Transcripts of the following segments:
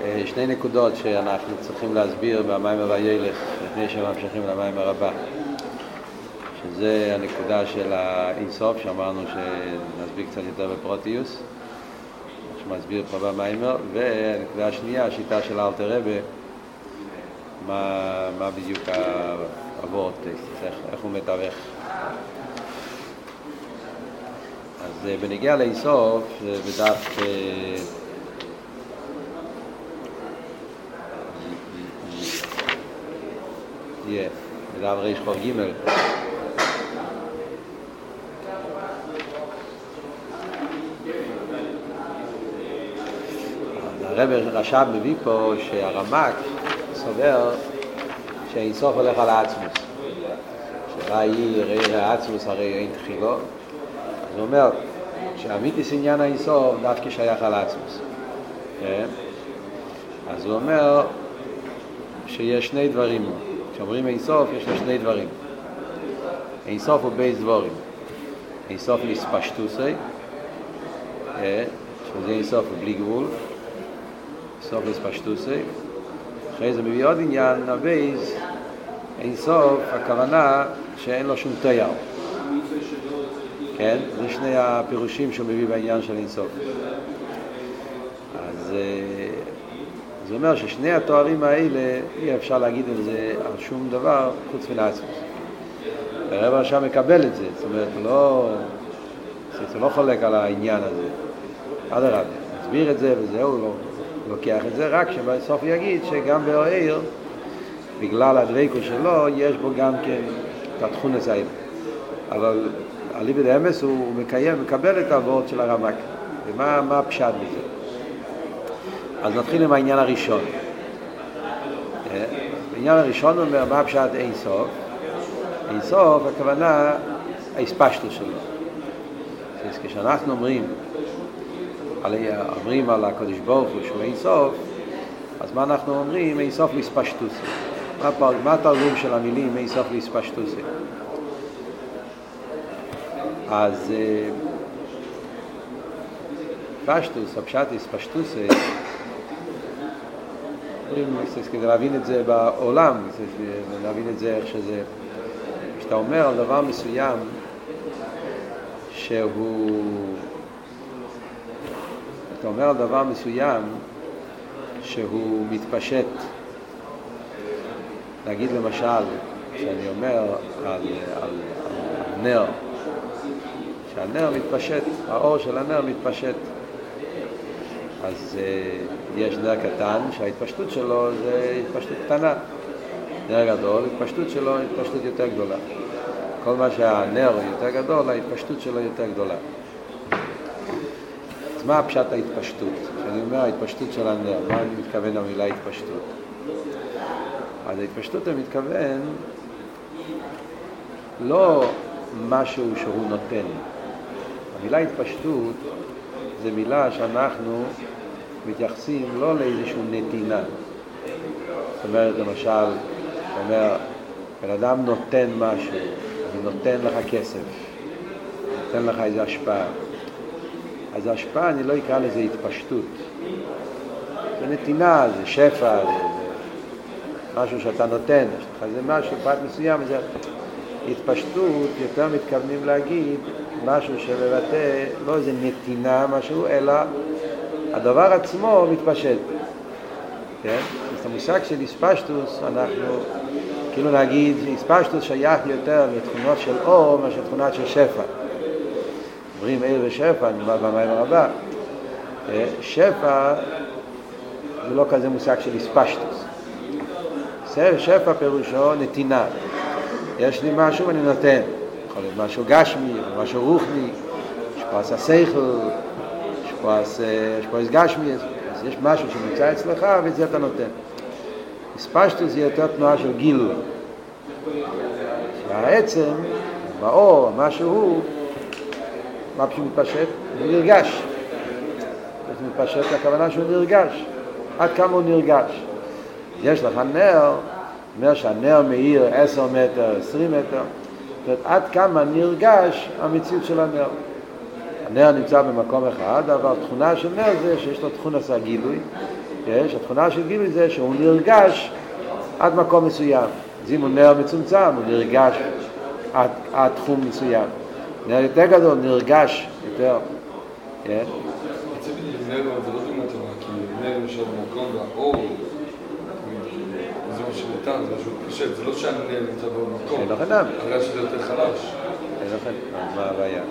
אה, שני נקודות שאנחנו צריכים להסביר במים וילך לפני שממשיכים למים הרבה. שזה הנקודה של האינסוף שאמרנו שנסביר קצת יותר בפרוטיוס שמסביר פה במיימר והנקודה השנייה, השיטה של אלתר רבה מה, מה בדיוק הוורט, איך, איך הוא מתווך אז אה, בנגיע לאינסוף בדף יהיה, בדף ריש חור גימל. הרב רש"ב מביא פה שהרמק סובר שאינסוף הולך על העצמוס. שאלה היא, ראי העצמוס הרי אין תחילו. אז הוא אומר שהמיתיס עניין האינסוף דווקא שייך על העצמוס. כן? אז הוא אומר שיש שני דברים. כשאומרים אינסוף יש לו שני דברים. אינסוף הוא בייס דבורים. אינסוף לספשטוסי, שזה אינסוף בלי גבול. אינסוף לספשטוסי. אחרי זה מביא עוד עניין, הבייס, אינסוף, הכוונה שאין לו שום תייר. כן? זה שני הפירושים שהוא מביא בעניין של אינסוף. אז זה אומר ששני התוארים האלה, אי אפשר להגיד על זה על שום דבר חוץ מן העצמוס. הרב עכשיו מקבל את זה, זאת אומרת, לא, הוא לא חולק על העניין הזה. אדרבה, מסביר את זה וזהו, לא לוקח את זה, רק שבסוף יגיד שגם באוהר, בגלל הדבקו שלו, יש בו גם כן את התכונס האלה. אבל אליבד אמס הוא מקיים, מקבל את הוורד של הרמק. ומה הפשט בזה? אז נתחיל עם העניין הראשון. העניין הראשון אומר מה פשט אין סוף. אין סוף הכוונה ההספשטו שלו. אז כשאנחנו אומרים, אומרים על הקדוש ברוך הוא שהוא אין סוף, אז מה אנחנו אומרים? אין סוף להספשטוסי. מה, התרגום של המילים אין סוף להספשטוסי? אז פשטוס, הפשט הספשטוסי, כדי להבין את זה בעולם, להבין את זה איך שזה, כשאתה אומר על דבר מסוים שהוא, אתה אומר על דבר מסוים שהוא מתפשט, נגיד למשל, כשאני אומר על, על, על נר, שהנר מתפשט, האור של הנר מתפשט. אז uh, יש נר קטן שההתפשטות שלו זה התפשטות קטנה. נר גדול, התפשטות שלו היא התפשטות יותר גדולה. כל מה שהנר יותר גדול, ההתפשטות שלו יותר גדולה. אז מה הפשט ההתפשטות? כשאני אומר ההתפשטות של הנר, מה אני מתכוון במילה התפשטות? אז ההתפשטות אני מתכוון לא משהו שהוא נותן. המילה התפשטות זה מילה שאנחנו מתייחסים לא לאיזושהי נתינה. זאת אומרת, למשל, אומר, בן אדם נותן משהו, אני נותן לך כסף, נותן לך איזו השפעה. אז השפעה, אני לא אקרא לזה התפשטות. זה נתינה, זה שפע, זה, זה משהו שאתה נותן, יש לך איזה משהו, פרט מסוים, זה התפשטות, יותר מתכוונים להגיד משהו שמבטא לא איזה נתינה משהו, אלא הדבר עצמו מתפשט. כן? אז המושג של איספשטוס, אנחנו כאילו נגיד שאיספשטוס שייך יותר לתכונות של אור מאשר תכונות של שפע. אומרים עיר ושפע, נאמר במים הרבה. שפע זה לא כזה מושג של איספשטוס. שפע פירושו נתינה. יש לי משהו ואני נותן. יכול להיות משהו גשמי, משהו רוחני, יש פה עשה שכל, יש פה גשמי, אז יש משהו שנמצא אצלך ואת זה אתה נותן. הספשטו זה יותר תנועה של גילוי. שהעצם, באור, מה שהוא, מה שמתפשט, הוא נרגש. זה מתפשט הכוונה שהוא נרגש. עד כמה הוא נרגש. יש לך נר, אומר שהנר מאיר עשר מטר, עשרים מטר, זאת אומרת, עד כמה נרגש המציאות של הנר. הנר נמצא במקום אחד, אבל תכונה של נר זה שיש לו תכונה של הגילוי, יש, התכונה של גילוי זה שהוא נרגש עד מקום מסוים. אז אם הוא נר מצומצם, הוא נרגש עד, עד תחום מסוים. נר יותר גדול, נרגש יותר. כן? זה לא שהנר נמצא במקום. הרי שזה יותר חלש. אין לכם, מה הבעיה?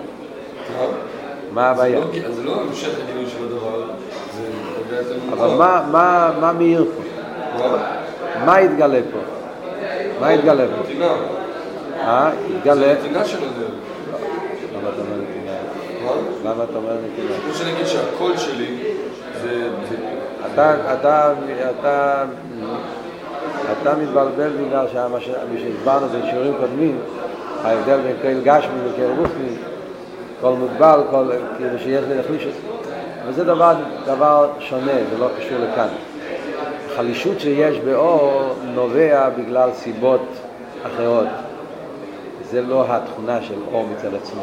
מה? הבעיה? לא- זה לא המשך הגילוי של הדבר, זה אבל. מה, מה, מה מאיר פה? מה? התגלה פה? מה התגלה פה? נתינה. אה? התגלה... זה נתינה של הנר. למה אתה אומר נתינה? מה? למה אתה אומר נתינה? כמו שנגיד שהקול שלי זה... אתה, אתה, אתה, אתה מתבלבל בגלל שמה שהסברנו בשיעורים קודמים, ההבדל בין כל גשמי וכל רוחני, כל מוגבל, כל, כאילו שיש להחליש את זה. אבל זה דבר, דבר שונה, זה לא קשור לכאן. החלישות שיש באור נובע בגלל סיבות אחרות. זה לא התכונה של אור מצד עצמו.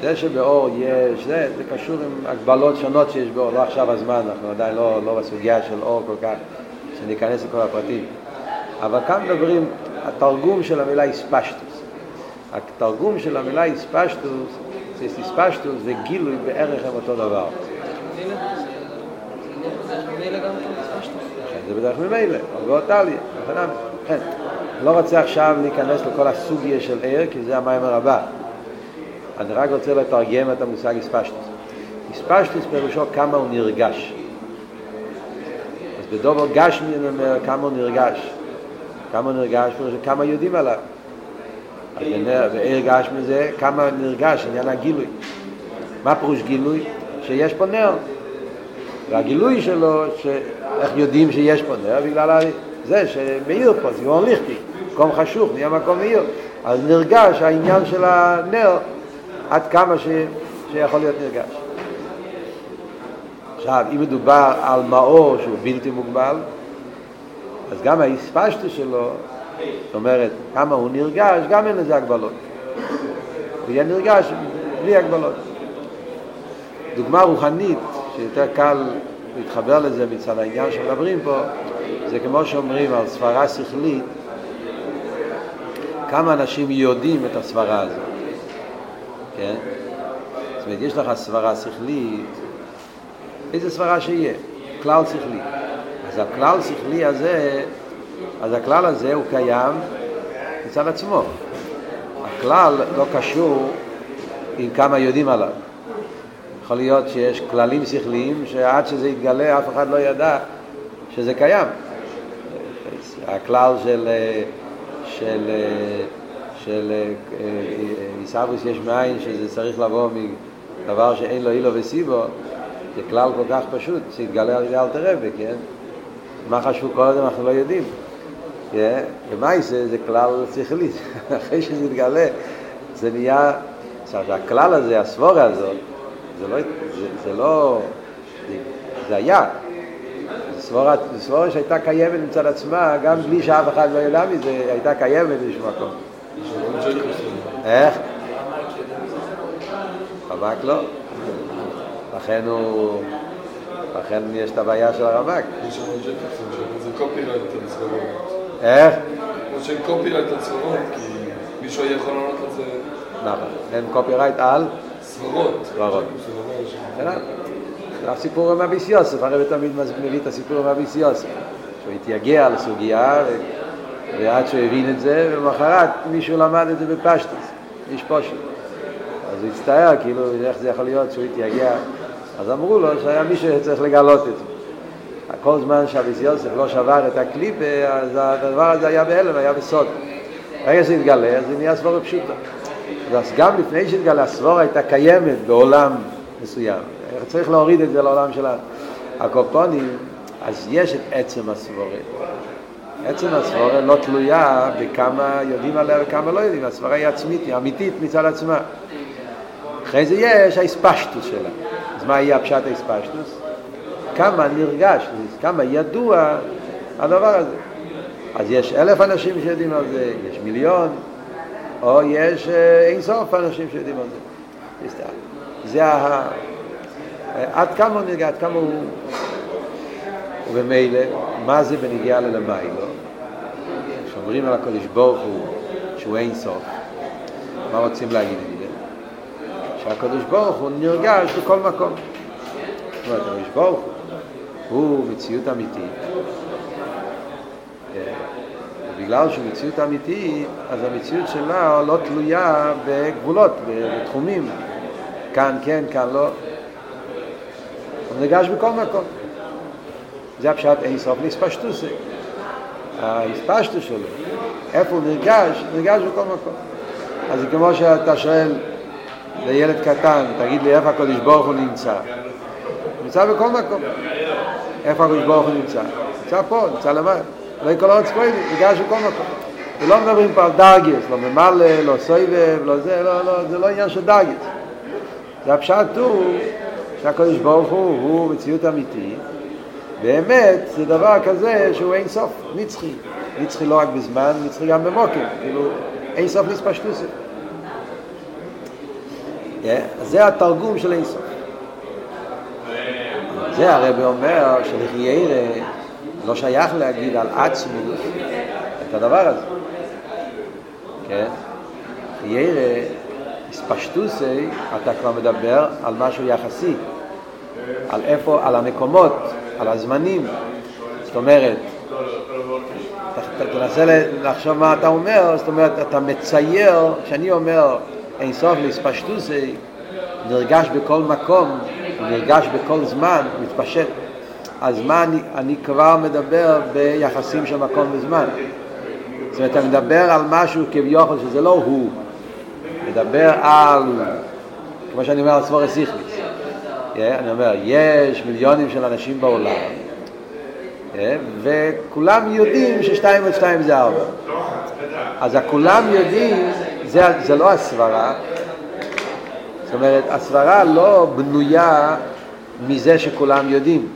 זה שבאור יש, זה, זה קשור עם הגבלות שונות שיש באור, לא עכשיו הזמן, אנחנו עדיין לא, לא בסוגיה של אור כל כך, שניכנס לכל הפרטים. אבל כאן מדברים, התרגום של המילה איספשטוס. התרגום של המילה איספשטוס, זה איספשטוס זה גילוי בערך הם אותו דבר. זה בדרך ממילא, אבל באותה לי, לכן, לכן, לא רוצה עכשיו להיכנס לכל הסוגיה של ער, כי זה המיימר הבא. אני רק רוצה לתרגם את המושג איספשטוס. איספשטוס פירושו כמה הוא נרגש. אז בדובר גשמי אני אומר כמה הוא נרגש. כמה הוא נרגש פירושו כמה יודעים עליו. אז בנר- בער גשמי זה כמה נרגש, עניין הגילוי. מה פירוש גילוי? שיש פה נר. והגילוי שלו, ש... איך יודעים שיש פה נר? בגלל זה שמאיר פה, זה גאון ליכטי, מקום חשוך, נהיה מקום מאיר. אז נרגש העניין של הנר עד כמה ש... שיכול להיות נרגש. עכשיו, אם מדובר על מאור שהוא בלתי מוגבל, אז גם האספשטוס שלו, זאת אומרת, כמה הוא נרגש, גם אין לזה הגבלות. הוא יהיה נרגש בלי הגבלות. דוגמה רוחנית, שיותר קל להתחבר לזה מצד העניין שמדברים פה, זה כמו שאומרים על סברה שכלית, כמה אנשים יודעים את הסברה הזאת, כן? זאת אומרת, יש לך סברה שכלית, איזה סברה שיהיה, כלל שכלי. אז הכלל שכלי הזה, אז הכלל הזה הוא קיים מצד עצמו. הכלל לא קשור עם כמה יודעים עליו. יכול להיות שיש כללים שכליים שעד שזה יתגלה אף אחד לא ידע שזה קיים. הכלל של, של, של עיסאוויס יש מאין שזה צריך לבוא מדבר שאין לו אילו וסיבו, זה כלל כל כך פשוט שהתגלה על ידי אלתר רבי, כן? מה חשבו קודם אנחנו לא יודעים. כן? למעשה זה כלל שכלי, אחרי שזה התגלה זה נהיה, עכשיו הכלל הזה, הסבורה הזאת, זה לא, זה, זה לא, זה, זה היה. סבורה, סבורה שהייתה קיימת מצד עצמה, גם בלי שאף אחד לא ידע מזה, הייתה קיימת באיזשהו מקום. איך? רמק לא. לכן הוא, לכן יש את הבעיה של הרמק. זה copyright על סברות. איך? כמו שאין copyright על סברות, כי מישהו היה יכול לענות על זה נכון. אין copyright על סברות. סברות. זה הסיפור עם אביס יוסף, הרב תמיד מביא את הסיפור עם אביס יוסף. שהוא התייגע לסוגיה, ועד שהוא הבין את זה, ולמחרת מישהו למד את זה בפשטוס, איש פושט. אז הוא הצטער, כאילו, איך זה יכול להיות שהוא התייגע. אז אמרו לו שהיה מישהו שצריך לגלות את זה. כל זמן שאביס יוסף לא שבר את הקליפה, אז הדבר הזה היה בהלם, היה בסוד. ברגע שזה התגלה, זה נהיה סבורה פשוטה. אז גם לפני שהתגלה, הסבורה הייתה קיימת בעולם מסוים. צריך להוריד את זה לעולם של הקופונים, אז יש את עצם הסבורה. עצם הסבורה לא תלויה בכמה יודעים עליה וכמה לא יודעים, הסברה היא עצמית, היא אמיתית מצד עצמה. אחרי זה יש האספשטוס שלה. אז מה יהיה הפשט האספשטוס? כמה נרגש, כמה ידוע הדבר הזה. אז יש אלף אנשים שיודעים על זה, יש מיליון, או יש אה, אין סוף אנשים שיודעים על זה. זה ה... עד כמה הוא נרגש, עד כמה הוא... ובמילא, מה זה בנגיעה ללמיילו? כשאומרים על הקודש ברוך הוא שהוא אין סוף, מה רוצים להגיד זה? שהקודש ברוך הוא נרגש בכל מקום. זאת אומרת, הקודש ברוך הוא הוא מציאות אמיתית. ובגלל שהוא מציאות אמיתית, אז המציאות שלה לא תלויה בגבולות, בתחומים. כאן כן, כאן לא. הוא נרגש בכל מקום. זה הפשט אין סוף להספשטוסי. ההספשטוס שלו, איפה הוא נרגש, נרגש בכל מקום. אז כמו שאתה שואל לילד קטן, תגיד לי איפה הקדוש ברוך הוא נמצא. נמצא בכל מקום. איפה הקדוש ברוך הוא נמצא? נמצא פה, נמצא למעלה. לא יקול אורץ כהן, נרגש בכל מקום. ולא מדברים פה על דרגס, לא ממלא, לא סויבב, לא זה, לא, לא, זה לא עניין של דרגס. זה הפשט הוא שהקדוש ברוך הוא הוא מציאות אמיתית, באמת זה דבר כזה שהוא אין סוף, נצחי. נצחי לא רק בזמן, נצחי גם במוקר, כאילו אין סוף נספשטוסי. זה התרגום של אין סוף. זה הרבי אומר שלחיירה לא שייך להגיד על עצמי את הדבר הזה. כן? חיירה, הספשטוסי, אתה כבר מדבר על משהו יחסי. על איפה, על המקומות, על הזמנים. זאת אומרת, תנסה לחשוב מה אתה אומר, זאת אומרת, אתה מצייר, כשאני אומר אין סוף להספשטוסי, נרגש בכל מקום, נרגש בכל זמן, מתפשט. אז מה אני, אני כבר מדבר ביחסים של מקום וזמן. זאת אומרת, אתה מדבר על משהו כביכול שזה לא הוא, מדבר על, כמו שאני אומר על סבורס איכליס, yeah, אני אומר, יש מיליונים של אנשים בעולם, וכולם יודעים ששתיים ועוד שתיים זה ארבע. אז הכולם יודעים, זה, זה לא הסברה, זאת אומרת, הסברה לא בנויה מזה שכולם יודעים.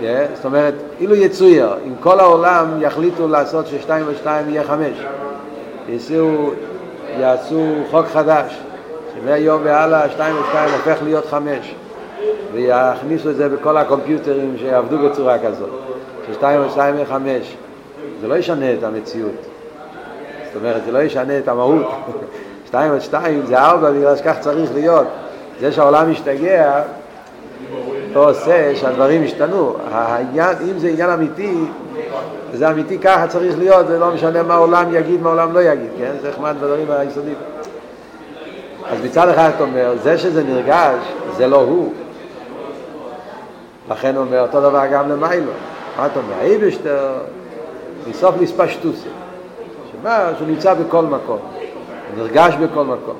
Yeah, זאת אומרת, אילו יצויר, אם כל העולם יחליטו לעשות ששתיים ושתיים יהיה חמש, יעשו, יעשו חוק חדש, שמהיום והלאה שתיים ושתיים הופך להיות חמש, ויכניסו את זה בכל הקומפיוטרים שיעבדו בצורה כזאת, ששתיים ושתיים יהיה חמש, זה לא ישנה את המציאות. זאת אומרת, זה לא ישנה את המהות. שתיים ושתיים זה ארבע בגלל שכך צריך להיות. זה שהעולם משתגע, לא עושה שהדברים ישתנו. העניין, אם זה עניין אמיתי, זה אמיתי ככה צריך להיות, זה לא משנה מה העולם יגיד, מה העולם לא יגיד, כן? זה אחד הדברים היסודיים. אז מצד אחד אתה אומר, זה שזה נרגש, זה לא הוא. לכן הוא אומר, אותו דבר גם למיילו. מה אתה אומר? אייבשטר, מסוף לספשטוסי. שמה? שהוא נמצא בכל מקום. נרגש בכל מקום.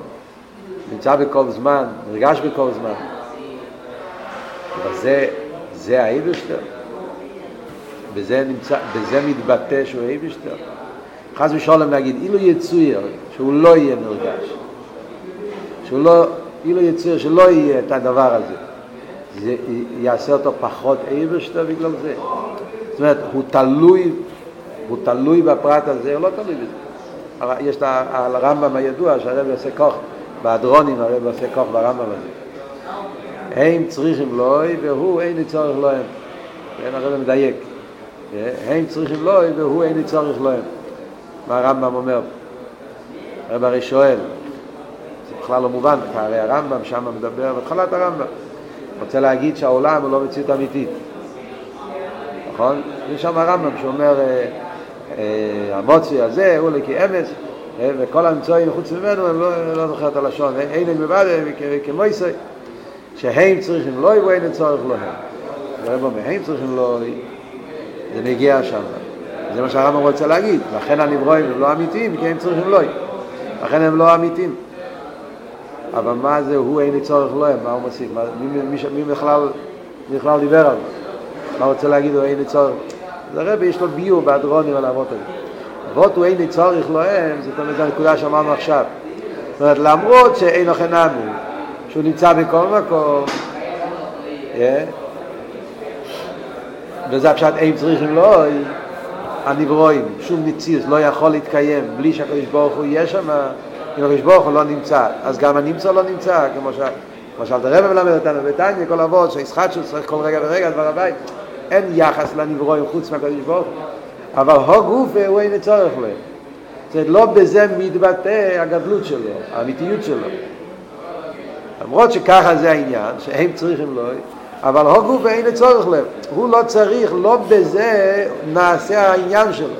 נמצא בכל זמן, נרגש בכל זמן. אבל זה, האיברשטר. בזה, נמצא, בזה מתבטא שהוא האיברשטר. חס ושלום להגיד, אילו יצויר שהוא לא יהיה נרגש, שהוא לא, אילו יצויר שלא יהיה את הדבר הזה, זה יעשה אותו פחות איברשטר בגלל זה. זאת אומרת, הוא תלוי, הוא תלוי בפרט הזה, הוא לא תלוי בזה. יש את הרמב"ם הידוע שהרב עושה כוח, בהדרונים הרב עושה כוח ברמב"ם הזה. הם צריכים לוי והוא אין לי צורך להם. כן, הרב מדייק. הם צריכים לוי והוא אין לי צורך להם. מה הרמב"ם אומר? הרב הרי שואל, זה בכלל לא מובן, הרי הרמב"ם שם מדבר, בהתחלת הרמב"ם, רוצה להגיד שהעולם הוא לא מציאות אמיתית. נכון? יש שם הרמב"ם שאומר, המוציא הזה הוא לכי אמץ, וכל המצואים מחוץ ממנו, הם לא, לא זוכר את הלשון, אין לי מבד, כמו ישראל. שהם צריכים לוי ואין צורך להם. הרב אומר, הם צריכים לוי, זה נגיע שם. זה מה שהרמב"ם רוצה להגיד. לכן הנברואים הם לא אמיתיים, כי הם צריכים לוי. לכן הם לא אמיתיים. אבל מה זה הוא אין צורך להם? מה הוא מוסיף? מי, מי, בכלל, דיבר על זה? מה רוצה להגיד הוא אין צורך? אז הרבי יש לו ביור בהדרונים על האבות האלה. אבות הוא אין לי צורך להם, זאת אומרת, זו הנקודה שאמרנו עכשיו. זאת אומרת, למרות שאין לכם נמי, שהוא נמצא בכל מקום, וזה הפשט אין צריכים לא, הנברואים, שום נציז לא יכול להתקיים בלי שהקדוש ברוך הוא יהיה שם, אם הקדוש ברוך הוא לא נמצא, אז גם הנמצא לא נמצא, כמו, ש... למשל, הרב מלמד אותנו בתניא, כל אבות, שהישחטשות צריך כל רגע ורגע דבר הבית. אין יחס לנברואים חוץ מהקדוש ברוך. אבל הו גוף הוא אין צורך להם. זאת לא בזה מתבטא הגדלות שלו, האמיתיות שלו. למרות שככה זה העניין, שהם צריכים לו, אבל הו גוף אין צורך להם. הוא לא צריך, לא בזה נעשה העניין שלו.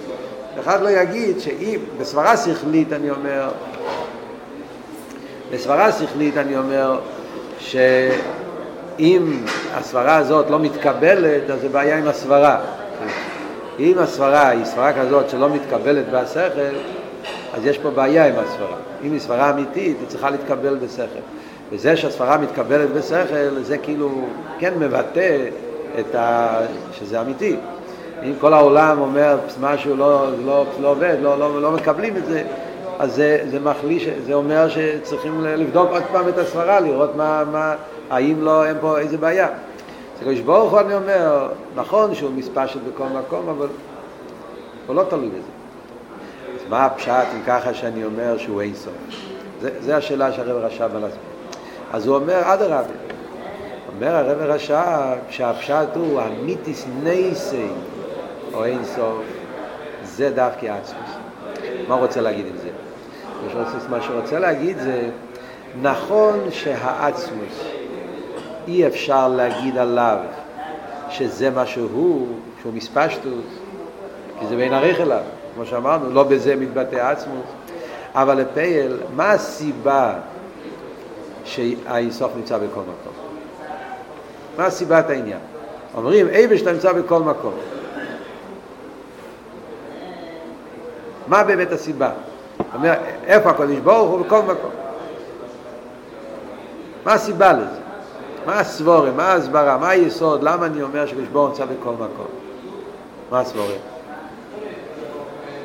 אחד לא יגיד שאם, בסברה שכלית אני אומר, בסברה שכלית אני אומר שאם הסברה הזאת לא מתקבלת, אז זה בעיה עם הסברה. אם הסברה היא סברה כזאת שלא מתקבלת בשכל, אז יש פה בעיה עם הסברה. אם היא סברה אמיתית, היא צריכה להתקבל בשכל. וזה שהסברה מתקבלת בשכל, זה כאילו כן מבטא את ה... שזה אמיתי. אם כל העולם אומר משהו לא, לא, לא עובד, לא, לא, לא מקבלים את זה, אז זה, זה מחליש, זה אומר שצריכים לבדוק עוד פעם את הסברה, לראות מה, מה, האם לא, אין פה איזה בעיה. הקדוש ברוך הוא, אני אומר, נכון שהוא מספשת בכל מקום, אבל הוא לא תלוי בזה. אז מה הפשט אם ככה שאני אומר שהוא אין סוף? זו השאלה שהרב רש"ב על עצמו. אז הוא אומר, אדרבה, אומר הרב רש"ב שהפשט הוא המיתיס נייסי או אין סוף, זה דווקא עצמוס. מה הוא רוצה להגיד עם זה? מה שהוא רוצה להגיד זה, נכון שהעצמוס, אי אפשר להגיד עליו שזה מה שהוא, שהוא מספשטוס, כי זה בין עריך אליו, כמו שאמרנו, לא בזה מתבטא עצמוס, אבל לפייל, מה הסיבה שהאיסוף נמצא בכל מקום? מה הסיבת העניין? אומרים, איבש אתה נמצא בכל מקום. מה באמת הסיבה? אומר, איפה הקודש ברוך הוא בכל מקום? מה הסיבה לזה? מה הסבורה, מה ההסברה, מה היסוד, למה אני אומר ברוך נמצא בכל מקום? מה הסבורה?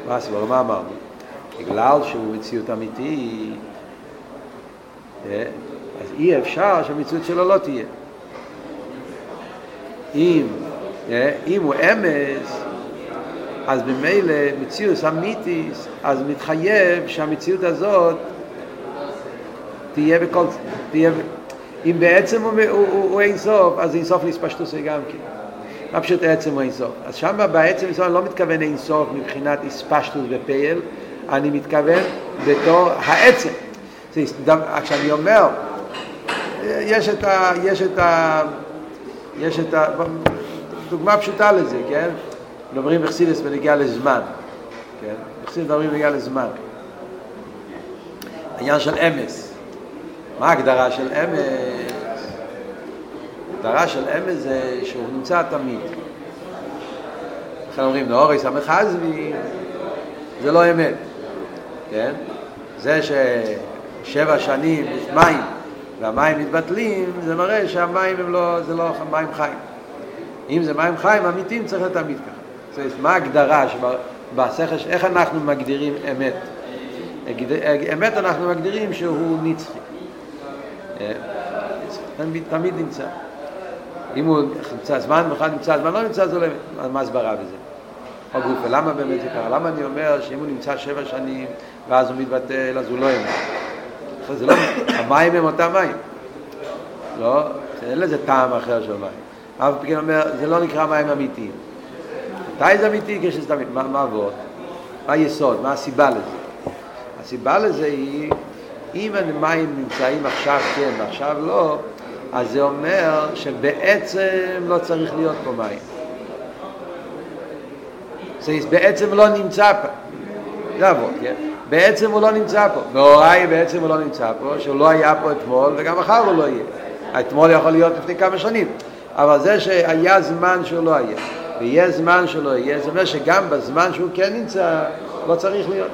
מה הסבורה? מה אמרנו? בגלל שהוא מציאות אמיתי, אז אי אפשר שהמציאות שלו לא תהיה. אם, אם הוא אמס, אז במילא מציאות אמיתיס, אז מתחייב שהמציאות הזאת תהיה בכל, תהיה, אם בעצם הוא, הוא, הוא, הוא אין סוף, אז אין סוף להספשטוסי גם כן. מה פשוט עצם הוא אין סוף? אז שם בעצם אני לא מתכוון אין סוף מבחינת הספשטוס בפייל, אני מתכוון בתור העצם. כשאני אומר, יש את ה... יש את ה... יש את ה... דוגמה פשוטה לזה, כן? מדברים בחסידס בנגיעה לזמן, כן? בחסידס מדברים בנגיעה לזמן. העניין של אמס. מה ההגדרה של אמס? ההגדרה של אמס זה שהוא נמצא תמיד. לכן אומרים, נאורי סמך עזבי, זה לא אמת, כן? זה ששבע שנים יש מים והמים מתבטלים, זה מראה שהמים הם לא, זה לא מים חיים. אם זה מים חיים אמיתיים צריך להיות תמיד ככה. זאת מה ההגדרה שבשכל, איך אנחנו מגדירים אמת? אמת אנחנו מגדירים שהוא נצחי. תמיד, תמיד נמצא. אם הוא נמצא זמן ואחד נמצא זמן לא נמצא, זה לא מה הסברה בזה. או גוף, ולמה באמת זה קרה? למה אני אומר שאם הוא נמצא שבע שנים ואז הוא מתבטל, אז הוא לא אמת? זה לא, המים הם אותם מים. לא, אין לזה טעם אחר של מים. אף פעם אומר, זה לא נקרא מים אמיתיים. מתי זה אמיתי? כשזה תמיד. מה עבוד? מה היסוד? מה הסיבה לזה? הסיבה לזה היא, אם המים נמצאים עכשיו כן ועכשיו לא, אז זה אומר שבעצם לא צריך להיות פה מים. זה בעצם לא נמצא פה. זה עבוד, כן? בעצם הוא לא נמצא פה. בהוראי בעצם הוא לא נמצא פה, שהוא לא היה פה אתמול וגם מחר הוא לא יהיה. אתמול יכול להיות לפני כמה שנים, אבל זה שהיה זמן שהוא לא היה. ויהיה זמן שלא יהיה, זה אומר שגם בזמן שהוא כן נמצא, לא צריך להיות.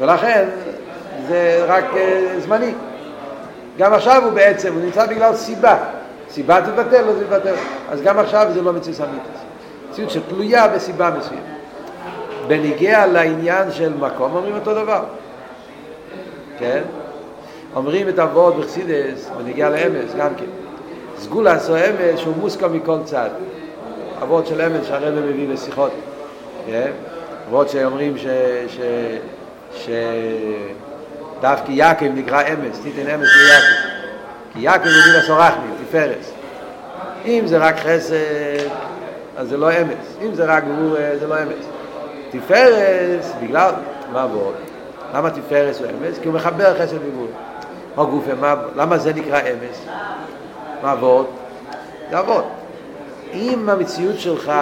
ולכן זה רק uh, זמני. גם עכשיו הוא בעצם, הוא נמצא בגלל סיבה. סיבה תתבטל, לא תתבטל. אז גם עכשיו זה לא מציאות אמיתית. מציאות שתלויה בסיבה מסוימת. בניגיע לעניין של מקום אומרים אותו דבר. כן? אומרים את הוורד בחסידס, בניגיע לאמס, גם כן. סגולה עשו אמס שהוא מוסכם מכל צד. אבות של אמס שהרבא מביא בשיחות, כן? אבות שאומרים ש... ש... ש... דווקא יעקב נקרא אמס, תיתן אמס ליעקב. כי יעקב זה מילה סורחני, תפארס. אם זה רק חסד, אז זה לא אמס. אם זה רק גבור, זה לא אמס. תפארס, בגלל, מה עבוד? למה תפארס הוא אמס? כי הוא מחבר חסד וגבור. או גופה, מה, למה זה נקרא אמס? מה עבוד? זה עבוד. אם המציאות שלך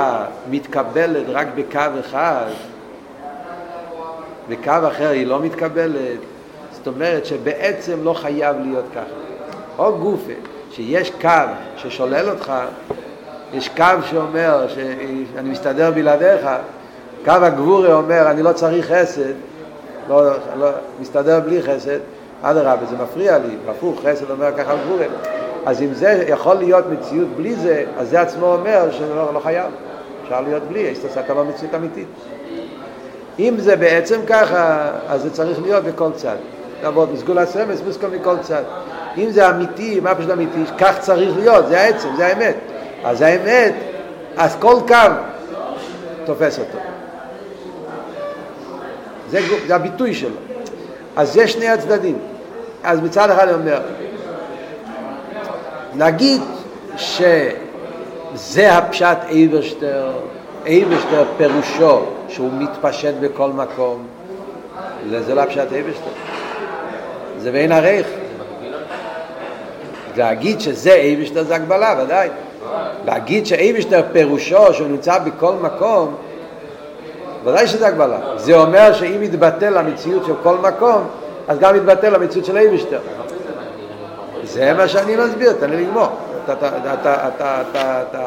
מתקבלת רק בקו אחד, בקו אחר היא לא מתקבלת, זאת אומרת שבעצם לא חייב להיות ככה. או גופה, שיש קו ששולל אותך, יש קו שאומר שאני מסתדר בלעדיך, קו הגבורי אומר אני לא צריך חסד, לא, לא, מסתדר בלי חסד, אדרבה, זה מפריע לי, הפוך, חסד אומר ככה גבורי. אז אם זה יכול להיות מציאות בלי זה, אז זה עצמו אומר שלא לא חייב, אפשר להיות בלי, אתה לא מציאות אמיתית. אם זה בעצם ככה, אז זה צריך להיות בכל צד. לעבוד מסגול הסמס, מוסקו מכל צד. אם זה אמיתי, מה פשוט אמיתי? כך צריך להיות, זה העצם, זה האמת. אז האמת, אז כל קו תופס אותו. זה, זה הביטוי שלו. אז זה שני הצדדים. אז מצד אחד אני אומר, נגיד שזה הפשט אייברשטר, אייברשטר פירושו שהוא מתפשט בכל מקום, זה לא הפשט אייברשטר, זה בין הרייך. להגיד שזה אייברשטר זה הגבלה, ודאי. להגיד שאייברשטר פירושו שהוא נמצא בכל מקום, ודאי שזה הגבלה. זה אומר שאם יתבטל המציאות של כל מקום, אז גם יתבטל המציאות של אייברשטר. זה מה שאני מסביר, תן לי לגמור. אתה, אתה, אתה, אתה, אתה, אתה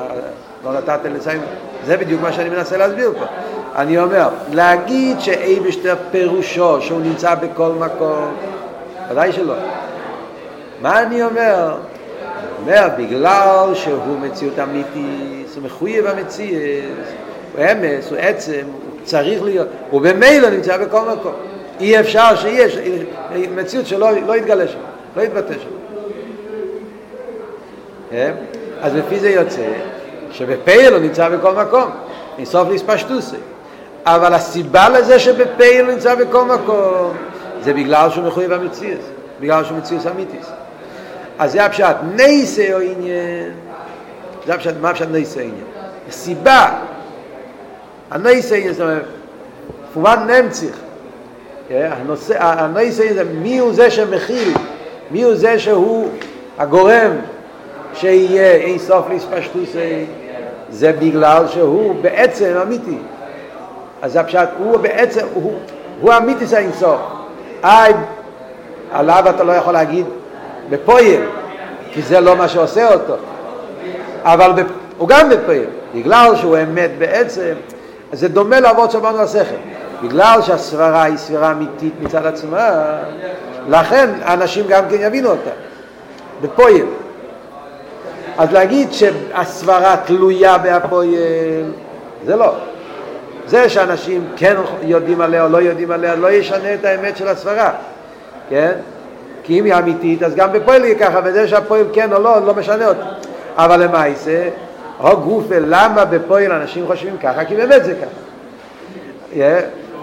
לא נתת לסיים, זה בדיוק מה שאני מנסה להסביר פה. אני אומר, להגיד שאייבשטר פירושו שהוא נמצא בכל מקום, ודאי שלא. מה אני אומר? אומר, בגלל שהוא מציאות אמיתית, הוא מחויב המציאות, הוא אמס, הוא עצם, הוא צריך להיות, הוא במילא נמצא בכל מקום. אי אפשר שיש מציאות שלא לא יתגלה שם, לא יתבטא שם. כן? אז לפי זה יוצא שבפייל הוא נמצא בכל מקום, מסוף להספשטוסי. אבל הסיבה לזה שבפייל הוא נמצא בכל מקום זה בגלל שהוא מחויב המציאות, בגלל שהוא מציאות אמיתיס. אז זה הפשט, נייסה או עניין, זה הפשט, מה הפשט נייסה עניין? הסיבה, הנייסה עניין, זאת אומרת, פובן נמציך, הנייסה עניין זה מי הוא זה שמכיל, מי הוא זה שהוא הגורם שיהיה אין סוף להספשטוסי. זה בגלל שהוא בעצם אמיתי. אז הפשט הוא בעצם הוא, הוא אמיתי זה אין סוף איי עליו אתה לא יכול להגיד בפויל כי זה לא מה שעושה אותו. אבל בפ... הוא גם בפויל. בגלל שהוא אמת בעצם זה דומה לעבוד שאמרנו לשכל. בגלל שהסברה היא סברה אמיתית מצד עצמה לכן אנשים גם כן יבינו אותה. בפויל. אז להגיד שהסברה תלויה בהפועל, זה לא. זה שאנשים כן יודעים עליה או לא יודעים עליה, לא ישנה את האמת של הסברה, כן? כי אם היא אמיתית, אז גם בפועל יהיה ככה, וזה שהפועל כן או לא, לא משנה אותה. אבל למעשה, או גופה, למה בפועל אנשים חושבים ככה? כי באמת זה ככה.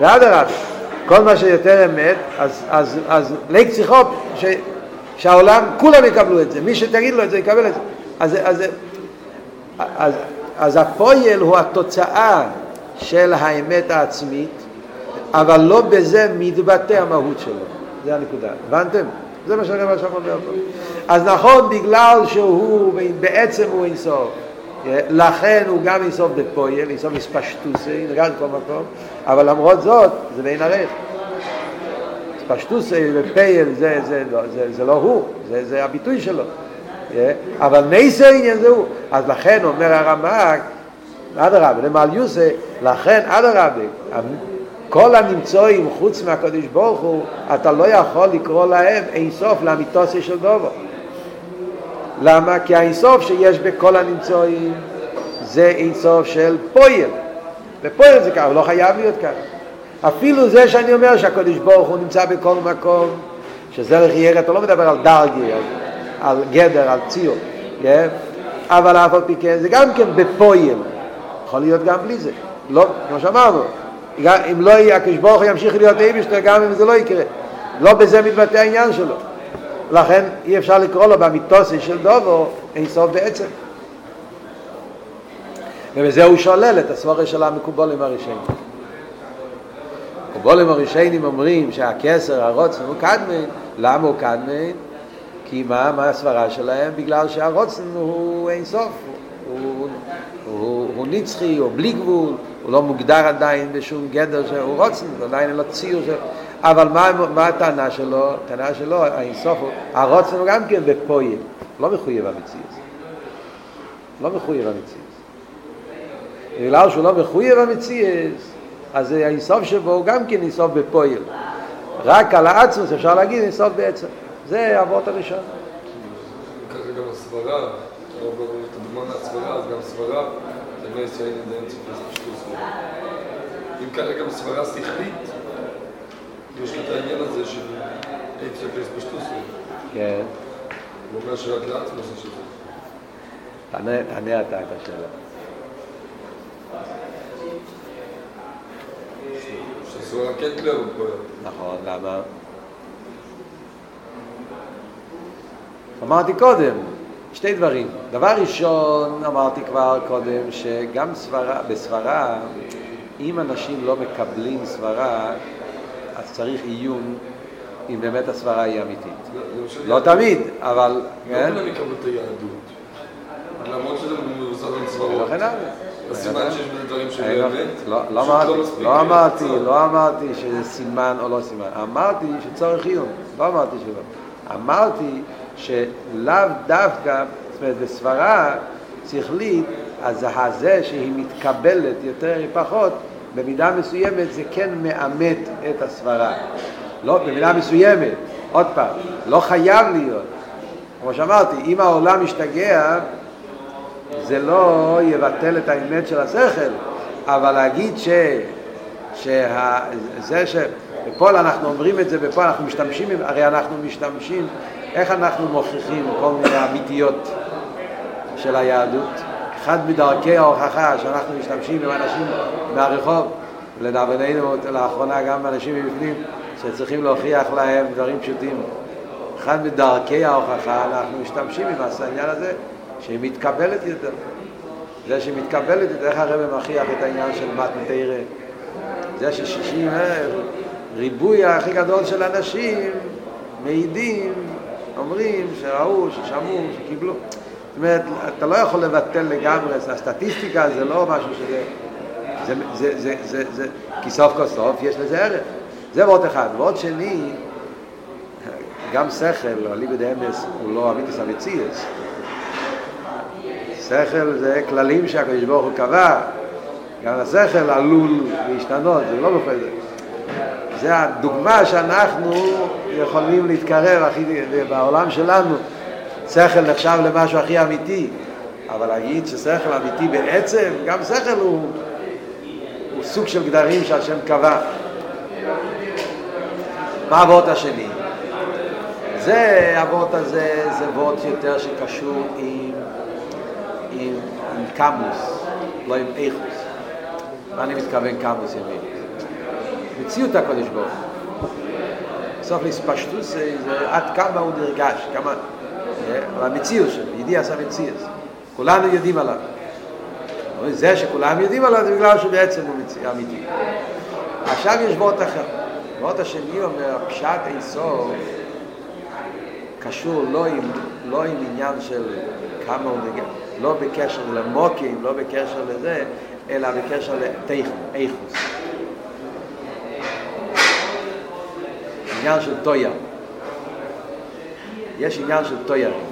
ואדרבה, כל מה שיותר אמת, אז, אז, אז ליק צריכות ש, שהעולם, כולם יקבלו את זה, מי שתגיד לו את זה יקבל את זה. אז, אז, אז, אז הפועל הוא התוצאה של האמת העצמית, אבל לא בזה מתבטא המהות שלו. זה הנקודה. הבנתם? זה מה שאני עכשיו אומר פה. אז נכון, בגלל שהוא בעצם הוא אינסוף, לכן הוא גם אינסוף בפועל, אינסוף מספשטוסי, נגד כל מקום, אבל למרות זאת, זה בין ערך. ספשטוסי ופייל זה, זה, זה, זה, זה לא הוא, זה, זה הביטוי שלו. אבל נייסר עניין זהו אז לכן אומר הרמק אדרבה, למעל יוסה, לכן אדרבה, כל הנמצואים חוץ מהקדוש ברוך הוא, אתה לא יכול לקרוא להם אין סוף לאמיתוסי של דובו. למה? כי האינסוף שיש בכל הנמצואים זה אינסוף של פויל. ופויל זה ככה, לא חייב להיות ככה. אפילו זה שאני אומר שהקדוש ברוך הוא נמצא בכל מקום, שזה לחייר, אתה לא מדבר על דרגי, על גדר, על ציור, כן? אבל אף על פי כן זה גם כן בפויל, יכול להיות גם בלי זה, לא, כמו שאמרנו, אם לא יהיה, הקדוש ברוך הוא ימשיך להיות אייבשטר גם אם זה לא יקרה, לא בזה מתבטא העניין שלו, לכן אי אפשר לקרוא לו במיתוסי של דובו אין סוף בעצם. ובזה הוא שולל את הסבורה של המקובולים הראשונים. המקובולים הראשונים אומרים שהכסר, הרוצן הוא קדמן, למה הוא קדמן? כי מה, מה הסברה שלהם? בגלל שהרוצן הוא אין סוף, הוא, הוא, הוא נצחי, הוא בלי גבול, הוא לא מוגדר עדיין בשום גדר שהוא רוצן, עדיין אין לו ציור של... אבל מה, מה הטענה שלו? הטענה שלו, האינסוף, הרוצן הוא גם כן בפויל, לא מחויב המציאות. לא מחויב המציאות. בגלל שהוא לא מחויב המציאות, אז האינסוף שבו הוא גם כן אינסוף בפויל. רק על העצמוס אפשר להגיד אינסוף בעצם. זה האבות הראשון. ככה גם הסברה, את הדוגמה מהסברה, אז גם סברה, זה לא ישראל אין סוף פשטוס. אם ככה גם סברה שכלית, יש לו את העניין הזה של אין סוף פשטוס. כן. הוא אומר שרק לעצמו זה שזה. תענה אתה את השאלה. כן תלויה בפועל. נכון, למה? אמרתי קודם, שתי דברים. דבר ראשון, אמרתי כבר קודם, שגם סברה, בסברה, אם אנשים לא מקבלים סברה, אז צריך עיון אם באמת הסברה היא אמיתית. לא תמיד, אבל... לא כן? כולם יקבלו את היהדות. למרות שזה מבוסס על סברות. ולכן הלאה. אז סימן שיש בזה דברים אני לא- שבאמת, לא- לא אמרתי, מספיק לא אמרתי. לא שזה סימן או לא סימן. אמרתי שצורך עיון, לא אמרתי שלא. אמרתי שלאו דווקא, זאת אומרת, בסברה שכלית, אז הזה שהיא מתקבלת יותר פחות, במידה מסוימת זה כן מאמת את הסברה. לא, במידה מסוימת, עוד פעם, לא חייב להיות. כמו שאמרתי, אם העולם משתגע, זה לא יבטל את האמת של השכל, אבל להגיד ש... שה... זה ש... בפועל אנחנו אומרים את זה, בפועל אנחנו משתמשים, הרי אנחנו משתמשים, איך אנחנו מוכיחים כל מיני אמיתיות של היהדות? אחד מדרכי ההוכחה שאנחנו משתמשים עם אנשים מהרחוב, לדאבוננו לאחרונה גם אנשים מבפנים שצריכים להוכיח להם דברים פשוטים. אחד מדרכי ההוכחה אנחנו משתמשים עם העניין הזה שהיא מתקבלת יותר. זה שהיא מתקבלת איך הרב מכריח את העניין של מתן תרא? זה ששישים ריבוי הכי גדול של אנשים מעידים, אומרים שראו, ששמעו, שקיבלו. זאת אומרת, אתה לא יכול לבטל לגמרי, הסטטיסטיקה זה לא משהו שזה... זה, זה, זה, זה, זה, כי סוף כל סוף יש לזה ערך. זה ועוד אחד. ועוד שני, גם שכל, אליבא דאמס, הוא לא אמיתיס המציאס. שכל זה כללים שהקדוש ברוך הוא קבע. גם השכל עלול להשתנות, זה לא בכל זה. זה הדוגמה שאנחנו יכולים להתקרב הכי, בעולם שלנו. שכל נחשב למשהו הכי אמיתי, אבל להגיד ששכל אמיתי בעצם, גם שכל הוא, הוא סוג של גדרים שהשם קבע. מה הוורט השני? זה, הוורט הזה, זה וורט יותר שקשור עם, עם, עם קמוס, לא עם איכוס. מה אני מתכוון קמוס ימין? מציאות הקודש ברוך. בסוף להספשטוס זה עד כמה הוא נרגש, כמה... על המציאות שלו, ידיעס המציאות. כולנו יודעים עליו. אבל זה שכולם יודעים עליו זה בגלל שבעצם הוא מציא, אמיתי. עכשיו יש וורט אחר. וורט השני אומר, פשט אינסוף קשור לא עם, לא עם עניין של כמה הוא נגע, לא בקשר למוקים, לא בקשר לזה, אלא בקשר לתכן, עניין של טויה. יש עניין של טוירים.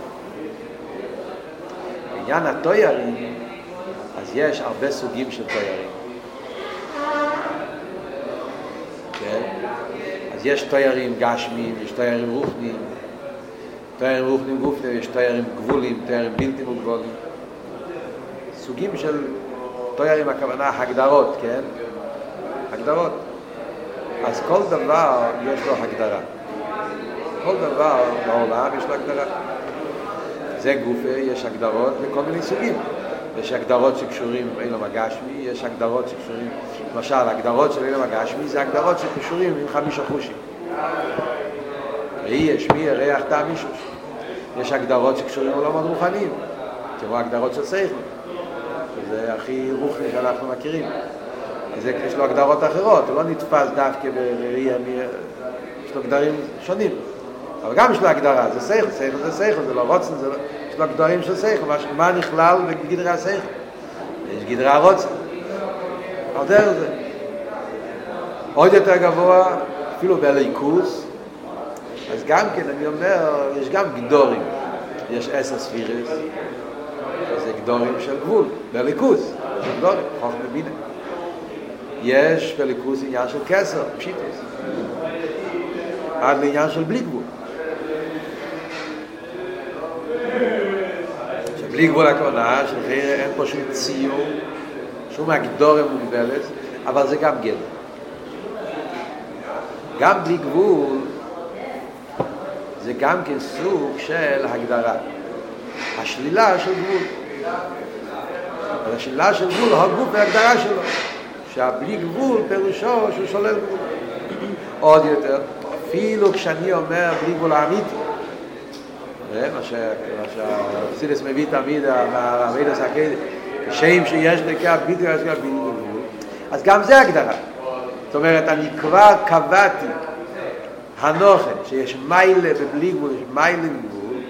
בעניין הטוירים, אז יש הרבה סוגים של טוירים. כן? אז יש טוירים גשמיים, יש טוירים רוחניים, טוירים רוחניים גופניים, יש טוירים גבולים, טוירים בלתי מוגבולים. סוגים של טוירים, הכוונה הגדרות, כן? הגדרות. אז כל דבר יש לו הגדרה. כל דבר בעולם יש לו הגדרה. זה גופה, יש הגדרות לכל מיני סוגים. יש הגדרות שקשורים עם אילום הגשמי, יש הגדרות שקשורים, למשל, הגדרות של אילום הגשמי זה הגדרות שקשורים עם חמישה חושים. ראי, השמיע, ריח, טעם, מישוש. יש הגדרות שקשורים לעולמות רוחניים, כמו הגדרות של סייכל. זה הכי רוחני שאנחנו מכירים. זה, יש לו הגדרות אחרות, הוא לא נתפס דווקא בראי, יש לו גדרים שונים. אבל גם יש לו הגדרה, זה סייכל, סייכל זה סייכל, זה לא רוצן, זה לא... יש לו גדרים של סייכל, מה נכלל בגדרי הסייכל? יש גדרי הרוצן. על דרך זה. עוד יותר גבוה, אפילו בליכוס, אז גם כן, אני אומר, יש גם גדורים. יש עשר ספירס, זה גדורים של גבול, בליכוס, זה גדורים, חוף מבינה. יש בליכוס עניין של כסר, פשיטוס. עד לעניין של בלי גבול. שבלי גבול הכוונה, שאין פה שום ציור, שום הגדורה מוגבלת, אבל זה גם גדר. גם בלי גבול זה גם כן סוג של הגדרה. השלילה של גבול. אבל השלילה של גבול הגוף והגדרה שלו. שהבלי גבול פירושו שהוא שולל גבול. עוד יותר, אפילו כשאני אומר בלי גבול האמיתי, מה שהפסידס מביא תמיד מהרבידס הקדש, כשם שיש דקה בלתי גבול, אז גם זה הגדרה. זאת אומרת, אני כבר קבעתי הנוכן, שיש מיילה ובלי גבול, יש מיילה וגבול,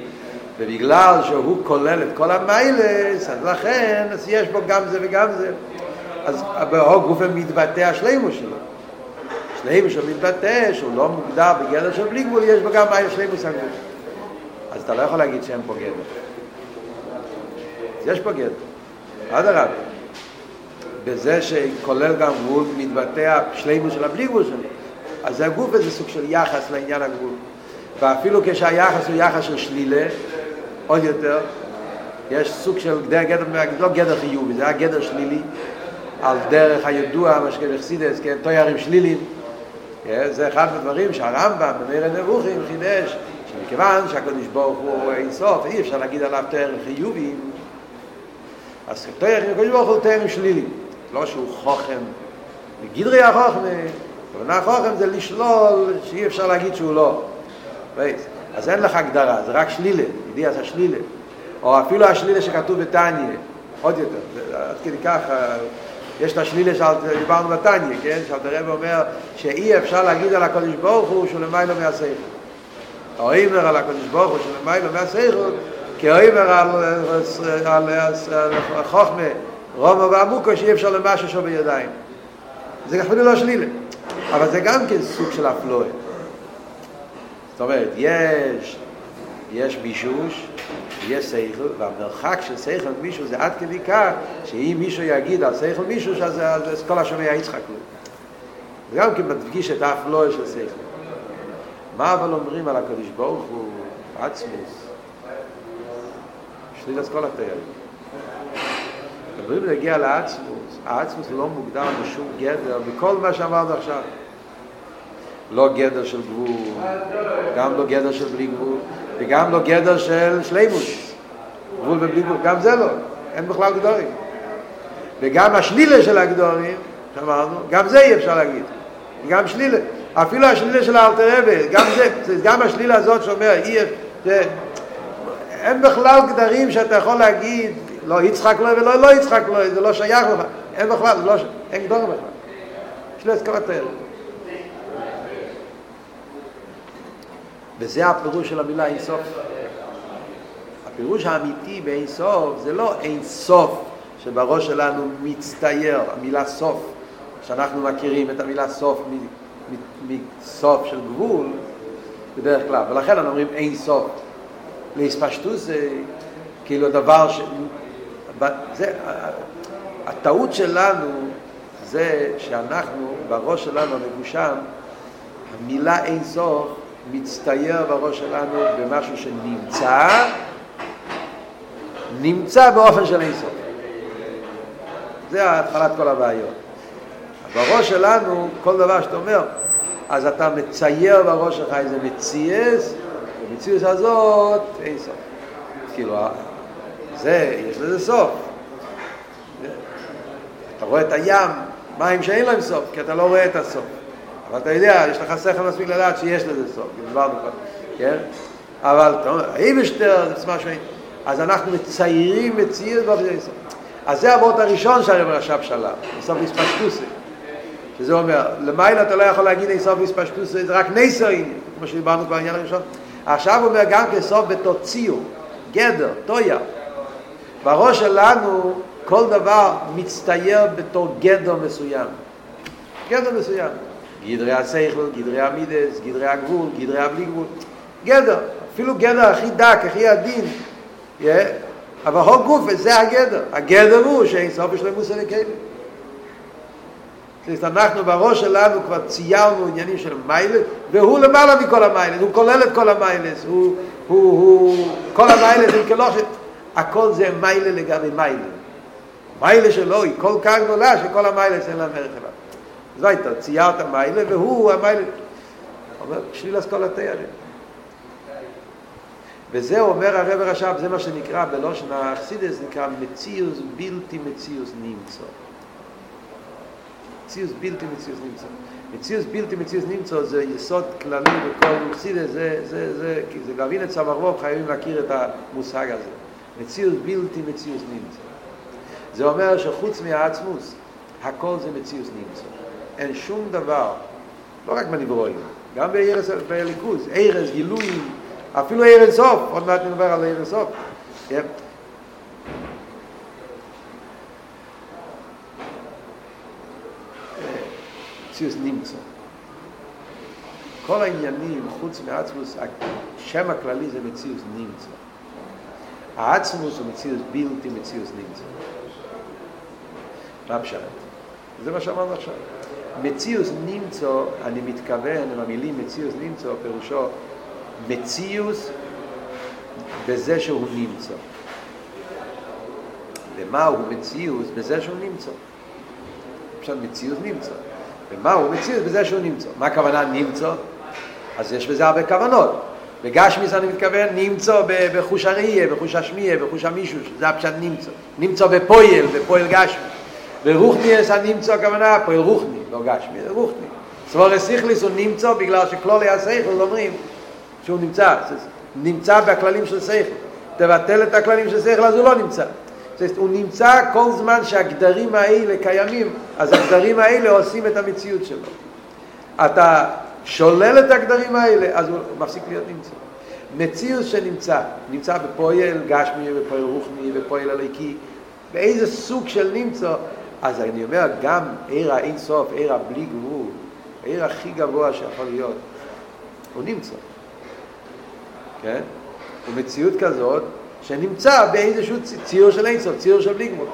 ובגלל שהוא כולל את כל המיילס, אז לכן, אז יש בו גם זה וגם זה. אז באו גוף מתבטא השלימו שלו. שלימו שלו מתבטא, שהוא לא מוגדר בגדר של בלי גבול, יש בו גם מיילה שלימו סגבול. אז אתה לא יכול להגיד שאין פה גדר. יש פה גדר. הרב. בזה שכולל גם גבול מתבטא השלימו של הבלי גבול שלו. אז הגוף זה סוג של יחס לעניין הגבול. ואפילו כשהיחס הוא יחס של שלילה, עוד יותר, יש סוג של גדר, גדר, לא גדר חיובי, זה היה גדר שלילי, על דרך הידוע, מה שקוראים חסידס, כן, תוירים שלילים. זה אחד מהדברים שהרמב"ם במאיר הנבוכים חידש, שמכיוון שהקדוש ברוך הוא אין סוף, אי אפשר להגיד עליו תוירים חיוביים, אז תוירים, הקדוש ברוך הוא תוירים שלילים. לא שהוא חוכם, בגדרי החוכם, כוונה חוכם זה לשלול שאי אפשר להגיד שהוא לא. אז אין לך הגדרה, זה רק שלילה, ידיע זה שלילה. או אפילו השלילה שכתוב בתניא, עוד יותר, עד כדי כך, יש את השלילה שדיברנו בתניא, כן? שאתה רב אומר שאי אפשר להגיד על הקדוש ברוך הוא שהוא למיילו מהסייכות. האוימר על הקדוש ברוך הוא שהוא למיילו מהסייכות, כאוימר על, על, על חוכמה, רומו ועמוקו שאי אפשר למשהו שהוא בידיים. זה אפילו לא שלילה. אבל זה גם כן סוג של אפלואה. זאת אומרת, יש, יש בישוש, יש שכל, והמרחק של שכל מישהו זה עד כדי כך, שאם מישהו יגיד על שכל מישהו, אז, אז כל השומע יצחק לו. זה גם כן מדגיש את האפלואה של שכל. מה אבל אומרים על הקדוש ברוך הוא, עצמוס, שליל כל התיירים. מדברים להגיע לעצמוס, העצמוס לא מוגדר בשום גדר, בכל מה שאמרנו עכשיו. לא גדר של גבול, גם לא גדר של בלי גבול, וגם לא גדר של שלימות. גבול ובלי גבול, גם זה לא, אין בכלל גדורים. וגם השלילה של הגדורים, שאמרנו, גם זה אי אפשר להגיד. גם שלילה. אפילו השלילה של האלתר רבי, גם זה, גם השלילה הזאת שאומר, אי, זה, אין בכלל גדרים שאתה יכול להגיד, לא יצחק לו ולא לא יצחק לו, זה לא שייך לך. אין בכלל, לא, אין גדורים בכלל. יש לו את כל התאר. וזה הפירוש של המילה אין סוף. הפירוש האמיתי באין סוף זה לא אין סוף שבראש שלנו מצטייר, המילה סוף, שאנחנו מכירים את המילה סוף מסוף של גבול בדרך כלל, ולכן אנחנו אומרים אין סוף. להספשטות זה כאילו דבר ש... זה, הטעות שלנו זה שאנחנו, בראש שלנו המגושם, המילה אין סוף מצטייר בראש שלנו במשהו שנמצא, נמצא באופן של אינסוף. זה התחלת כל הבעיות. בראש שלנו, כל דבר שאתה אומר, אז אתה מצייר בראש שלך איזה מציאס, במציאס הזאת אינסוף. כאילו, זה, יש לזה סוף. אתה רואה את הים, מים שאין להם סוף, כי אתה לא רואה את הסוף. אבל אתה יודע, יש לך שכל מספיק לדעת שיש לזה סוף, דיברנו כבר. כן? אבל אייבשטר זה משהו, אז אנחנו מציירים מציאות באופן אינסוף. אז זה הוורט הראשון שהרב רש"ב שלח, אינסוף מספשטוסי. שזה אומר, למעלה אתה לא יכול להגיד אינסוף מספשטוסי, זה רק נסר עניין, כמו שדיברנו כבר בעניין הראשון. עכשיו הוא אומר גם כסוף בתור ציור, גדר, טויה. בראש שלנו כל דבר מצטייר בתור גדר מסוים. גדר מסוים. גדרי השכל, גדרי המידס, גדרי הגבול, גדרי הבלי גבול. גדר. אפילו גדר הכי דק, הכי עדין. אבל הול גוף, זה הגדר. הגדר הוא שאין סוף יש למוס הלכלים. זאת אנחנו בראש שלנו כבר ציירנו עניינים של מיילס, והוא למעלה מכל המיילס, הוא כולל את כל המיילס, הוא, הוא, הוא, כל המיילס הם כלושת, הכל זה מיילה לגבי מיילה. מיילה שלו היא כל כך גדולה שכל המיילס אין ערך אליו. אז הייתה, ציירת מיילה והוא המיילה. אומר, שליל אסכולה תיירים. וזה אומר הרב רש"ב, זה מה שנקרא בלושן האכסידס, נקרא מציאוס בלתי מציאוס נמצא. מציאוס בלתי מציאוס נמצא. מציאוס בלתי מציאוס נמצא זה יסוד כללי בכל אכסידס, זה, זה, זה, כי זה להבין את רוב חייבים להכיר את המושג הזה. מציאוס בלתי מציאוס נמצא. זה אומר שחוץ מהעצמוס, הכל זה מציאוס נמצא. אין שום דבר, לא רק בנברואים, גם בליכוז, ערס, גילויים, אפילו ערן סוף, עוד מעט נדבר על ערן סוף. ציוס נמצא. כל העניינים, חוץ מעצמוס, השם הכללי זה מציוס נמצא. העצמוס הוא מציוס בלתי מציוס נמצא. מה פשט? זה מה שאמרנו עכשיו. מציוס נמצא, אני מתכוון עם המילים מציוס נמצא, פירושו מציוס בזה שהוא נמצא. ומה הוא בזה שהוא נמצא? פשוט מציוס נמצא. ומה הוא בזה שהוא נמצא? מה הכוונה נמצא? אז יש בזה הרבה כוונות. בגשמיס אני מתכוון נמצא בחוש הראייה, בחוש השמיעה, בחוש המישוש, זה הפשט נמצא. נמצא בפויל, בפויל גשמי. ברוחניאס הנמצא הכוונה, פועל רוחני, לא גשמי, זה רוחני. סבורס סיכליס הוא נמצא בגלל שכלולי השכל אומרים שהוא נמצא, נמצא בכללים של שכל. תבטל את הכללים של שכל אז הוא לא נמצא. הוא נמצא כל זמן שהגדרים האלה קיימים, אז הגדרים האלה עושים את המציאות שלו. אתה שולל את הגדרים האלה, אז הוא מפסיק להיות נמצא. מציאות שנמצא, נמצא בפועל גשמי, בפועל רוחני, בפועל הליקי, באיזה סוג של נמצא, אז אני אומר, גם עיר האין סוף, עיר הבלי גבול, העיר הכי גבוה שיכול להיות, הוא נמצא. כן? הוא מציאות כזאת שנמצא באיזשהו ציור של אין סוף, ציור של בלי גבול.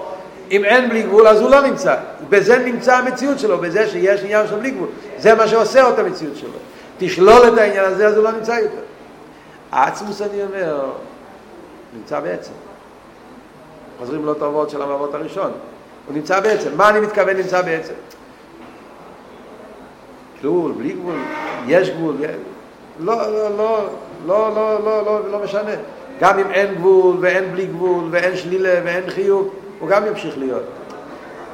אם אין בלי גבול אז הוא לא נמצא. בזה נמצא המציאות שלו, בזה שיש עניין של בלי גבול. זה מה שעושה את המציאות שלו. תשלול את העניין הזה אז הוא לא נמצא יותר. העצמוס אני אומר, נמצא בעצם. חוזרים לאותו עבוד של המעבוד הראשון. הוא נמצא בעצם. מה אני מתכוון נמצא בעצם? גבול, בלי גבול, יש גבול, לא, לא, לא, לא, לא, לא, לא, לא משנה. גם אם אין גבול ואין בלי גבול ואין שלילה ואין חיוב, הוא גם ימשיך להיות.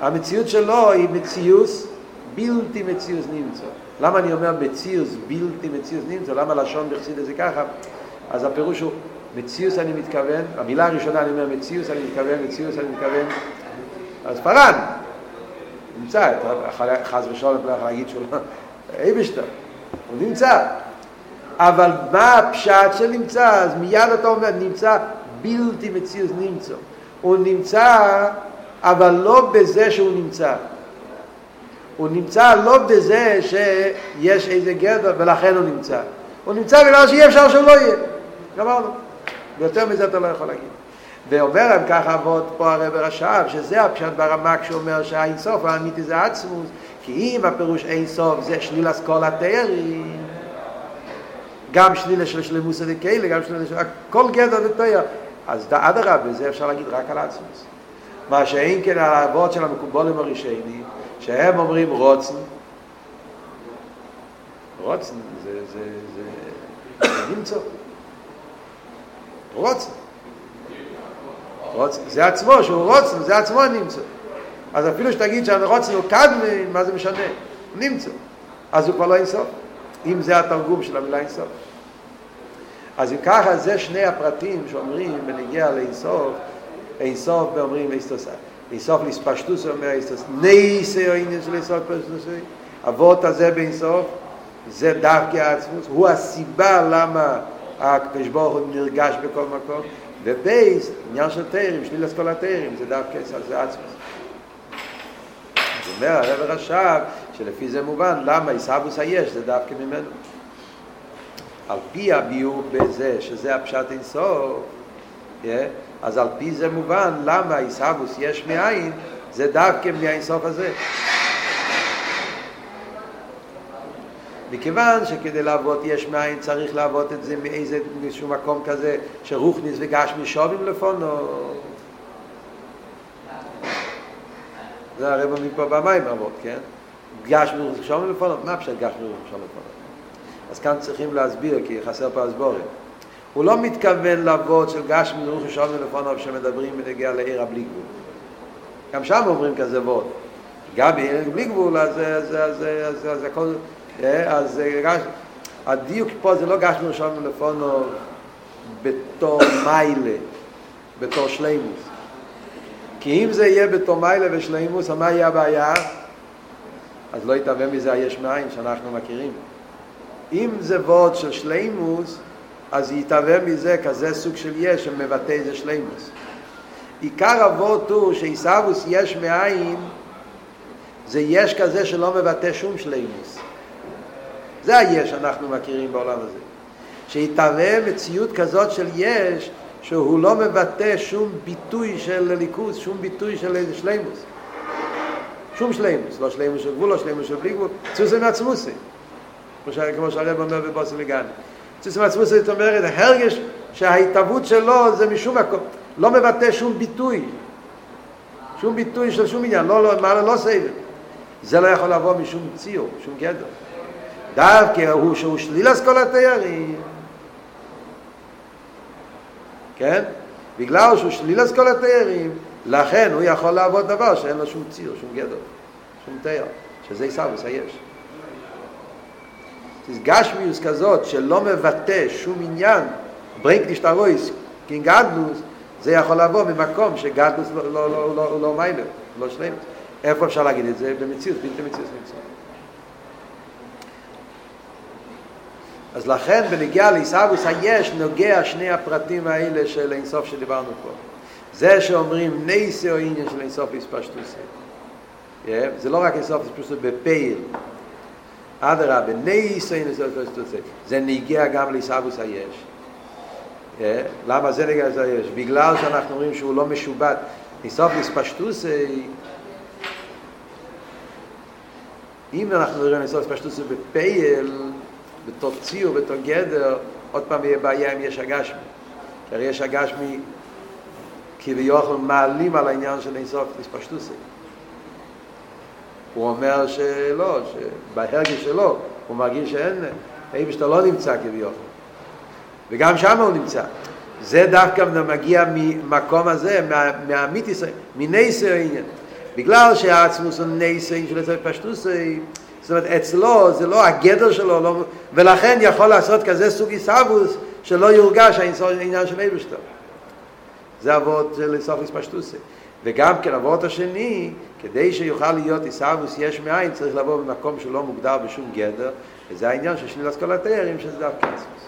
המציאות שלו היא מציאוס בלתי מציאוס נמצא. למה אני אומר מציאוס בלתי מציאוס נמצא? למה לשון בחסיד זה ככה? אז הפירוש הוא מציאוס אני מתכוון, המילה הראשונה אני אומר מציאוס אני מתכוון, מציאוס אני מתכוון, אז פרן, נמצא, חס ושלום לא יכול להגיד שהוא לא, אייבשטר, הוא נמצא, אבל מה הפשט שנמצא? אז מיד אתה אומר, נמצא בלתי מציאוס נמצא. הוא נמצא, אבל לא בזה שהוא נמצא. הוא נמצא לא בזה שיש איזה גדר ולכן הוא נמצא. הוא נמצא בגלל שאי אפשר שהוא לא יהיה. גמרנו. ויותר מזה אתה לא יכול להגיד. ואומר להם ככה אבות פה הרב רש"ב, שזה הפשט ברמה כשאומר שהאין סוף האמיתי זה עצמוס, כי אם הפירוש אין סוף זה שליל אסכולה תארים, גם שלילה של שלמוס הדקאלה, גם שלילה של... כל גדר ותויר. אז אדרבה, זה אפשר להגיד רק על עצמוס. מה שאין כן על האבות של המקובולים הראשונים, שהם אומרים רוצן, רוצן זה, זה, זה, זה נמצא. רוצן. רוצן. זה עצמו, שהוא רוצן, זה עצמו נמצא. אז אפילו שתגיד שהרוצן הוא קדמי, מה זה משנה? הוא נמצא. אז הוא כבר לא אינסוף. אם זה התרגום של המילה אינסוף. אז אם ככה זה שני הפרטים שאומרים בנגיע לאינסוף, אינסוף ואומרים איסטוס, אינסוף לספשטוס אומר איסטוס, נייסי או עניין של אינסוף פשטוס, אבות הזה באינסוף, זה דווקא העצמוס, הוא הסיבה למה הקדוש ברוך הוא נרגש בכל מקום, ובייס, עניין של תארים, שליל אסכול התארים, זה דווקא זה עצמוס. זאת אומרת, הרב רשב, שלפי זה מובן, למה עיסאוווס היש, זה דווקא ממנו. על פי הביאור בזה, שזה הפשט אינסוף, yeah, אז על פי זה מובן, למה עיסאוווס יש מאין, זה דווקא מהאינסוף הזה. מכיוון שכדי לעבוד יש מאין צריך לעבוד את זה מאיזה משהו מקום כזה שרוחניס וגשמי שובים לפונו. זה הרב מפה במים רבות, כן? גשמי שובים לפונו, מה פשוט גשמי שובים לפונו? אז כאן צריכים להסביר כי חסר פה הסבורים. הוא לא מתכוון לעבוד של גשמי שובים לפונו שמדברים בנגיע לעיר הבלי גבול. גם שם אומרים כזה ווד גם בלי גבול אז הכל אז הדיוק פה זה לא גשנו ראשון מלפונו בתור מיילה, בתור שלימוס. כי אם זה יהיה בתור מיילה ושלימוס, מה יהיה הבעיה? אז לא יתהווה מזה היש מאין שאנחנו מכירים. אם זה וורד של שלימוס, אז יתהווה מזה כזה סוג של יש שמבטא איזה שלימוס. עיקר הוורד הוא שעיסאוווס יש מאין, זה יש כזה שלא מבטא שום שלימוס. זה היש שאנחנו מכירים בעולם הזה. שיתהווה מציאות כזאת של יש, שהוא לא מבטא שום ביטוי של ליכוז, שום ביטוי של איזה שלימוס. שום שלימוס, לא שלימוס של גבול, לא שלימוס של בלי גבול, צוסי מעצמוסי. כמו שהרב אומר בבוסי לגני. צוסי מעצמוסי זאת אומרת, הרגש שההתהוות שלו זה משום מקום, לא מבטא שום ביטוי. שום ביטוי של שום עניין, לא, לא, לא, לא סייבר. זה לא יכול לבוא משום ציור, שום גדר. דווקא הוא שהוא שליל כל התיירים כן? בגלל שהוא שליל כל התיירים לכן הוא יכול לעבוד דבר שאין לו שום ציר, שום גדר שום תייר, שזה עיסאוויס היש גשמיוס כזאת שלא מבטא שום עניין ברינק נשתרויס כין גדלוס זה יכול לבוא ממקום שגדלוס לא, לא, לא, לא, לא מיילר, לא שלם איפה אפשר להגיד את זה? במציאות, בלתי מציאות נמצא אז לכן בנגיע לעיסאוויס היש נוגע שני הפרטים האלה של אינסוף שדיברנו פה. זה שאומרים נייסי או עניין של אינסוף איספשטוסי. Yeah, זה לא רק אינסוף איספשטוסי בפייל. אדרה, בנייסי או אינסוף איספשטוסי. זה נגיע גם לעיסאוויס היש. Yeah, למה זה נגיע לעיסאוויס היש? בגלל שאנחנו אומרים שהוא לא משובט. אינסוף איספשטוסי אם אנחנו נראה אינסוף איספשטוסי בפייל, בתוך ציור, בתוך גדר, עוד פעם יהיה בעיה אם יש הגשמי. כי הרי יש הגשמי כביכול מעלים על העניין של אינסוף תספשטוסי. הוא אומר שלא, שבהרגש שלו הוא מרגיש שאין, האם שאתה לא נמצא כביכול. וגם שם הוא נמצא. זה דווקא מגיע ממקום הזה, מהמיתיס, מנייסר העניין. בגלל שהעצמוס הוא נייסר של איזה פשטוסי, זאת אומרת, אצלו זה לא הגדר שלו, לא, ולכן יכול לעשות כזה סוג עיסאוווס שלא יורגש העניין של אבשטר. זה אבות של איסוף איספשטוסי. וגם כן אבות השני, כדי שיוכל להיות עיסאוווס יש מאין, צריך לבוא במקום שלא מוגדר בשום גדר, וזה העניין של שני לסקול התארים, שזה דווקא עיסאוווס.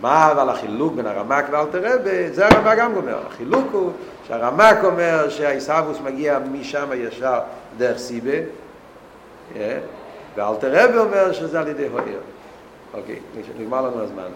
מה אבל החילוק בין הרמק ואלתר רבי, זה הרמק גם אומר. החילוק הוא שהרמק אומר שהעיסאוווס מגיע משם ישר דרך סיבה, ואלתר רבי אומר שזה על ידי הוער. אוקיי, נגמר לנו הזמן.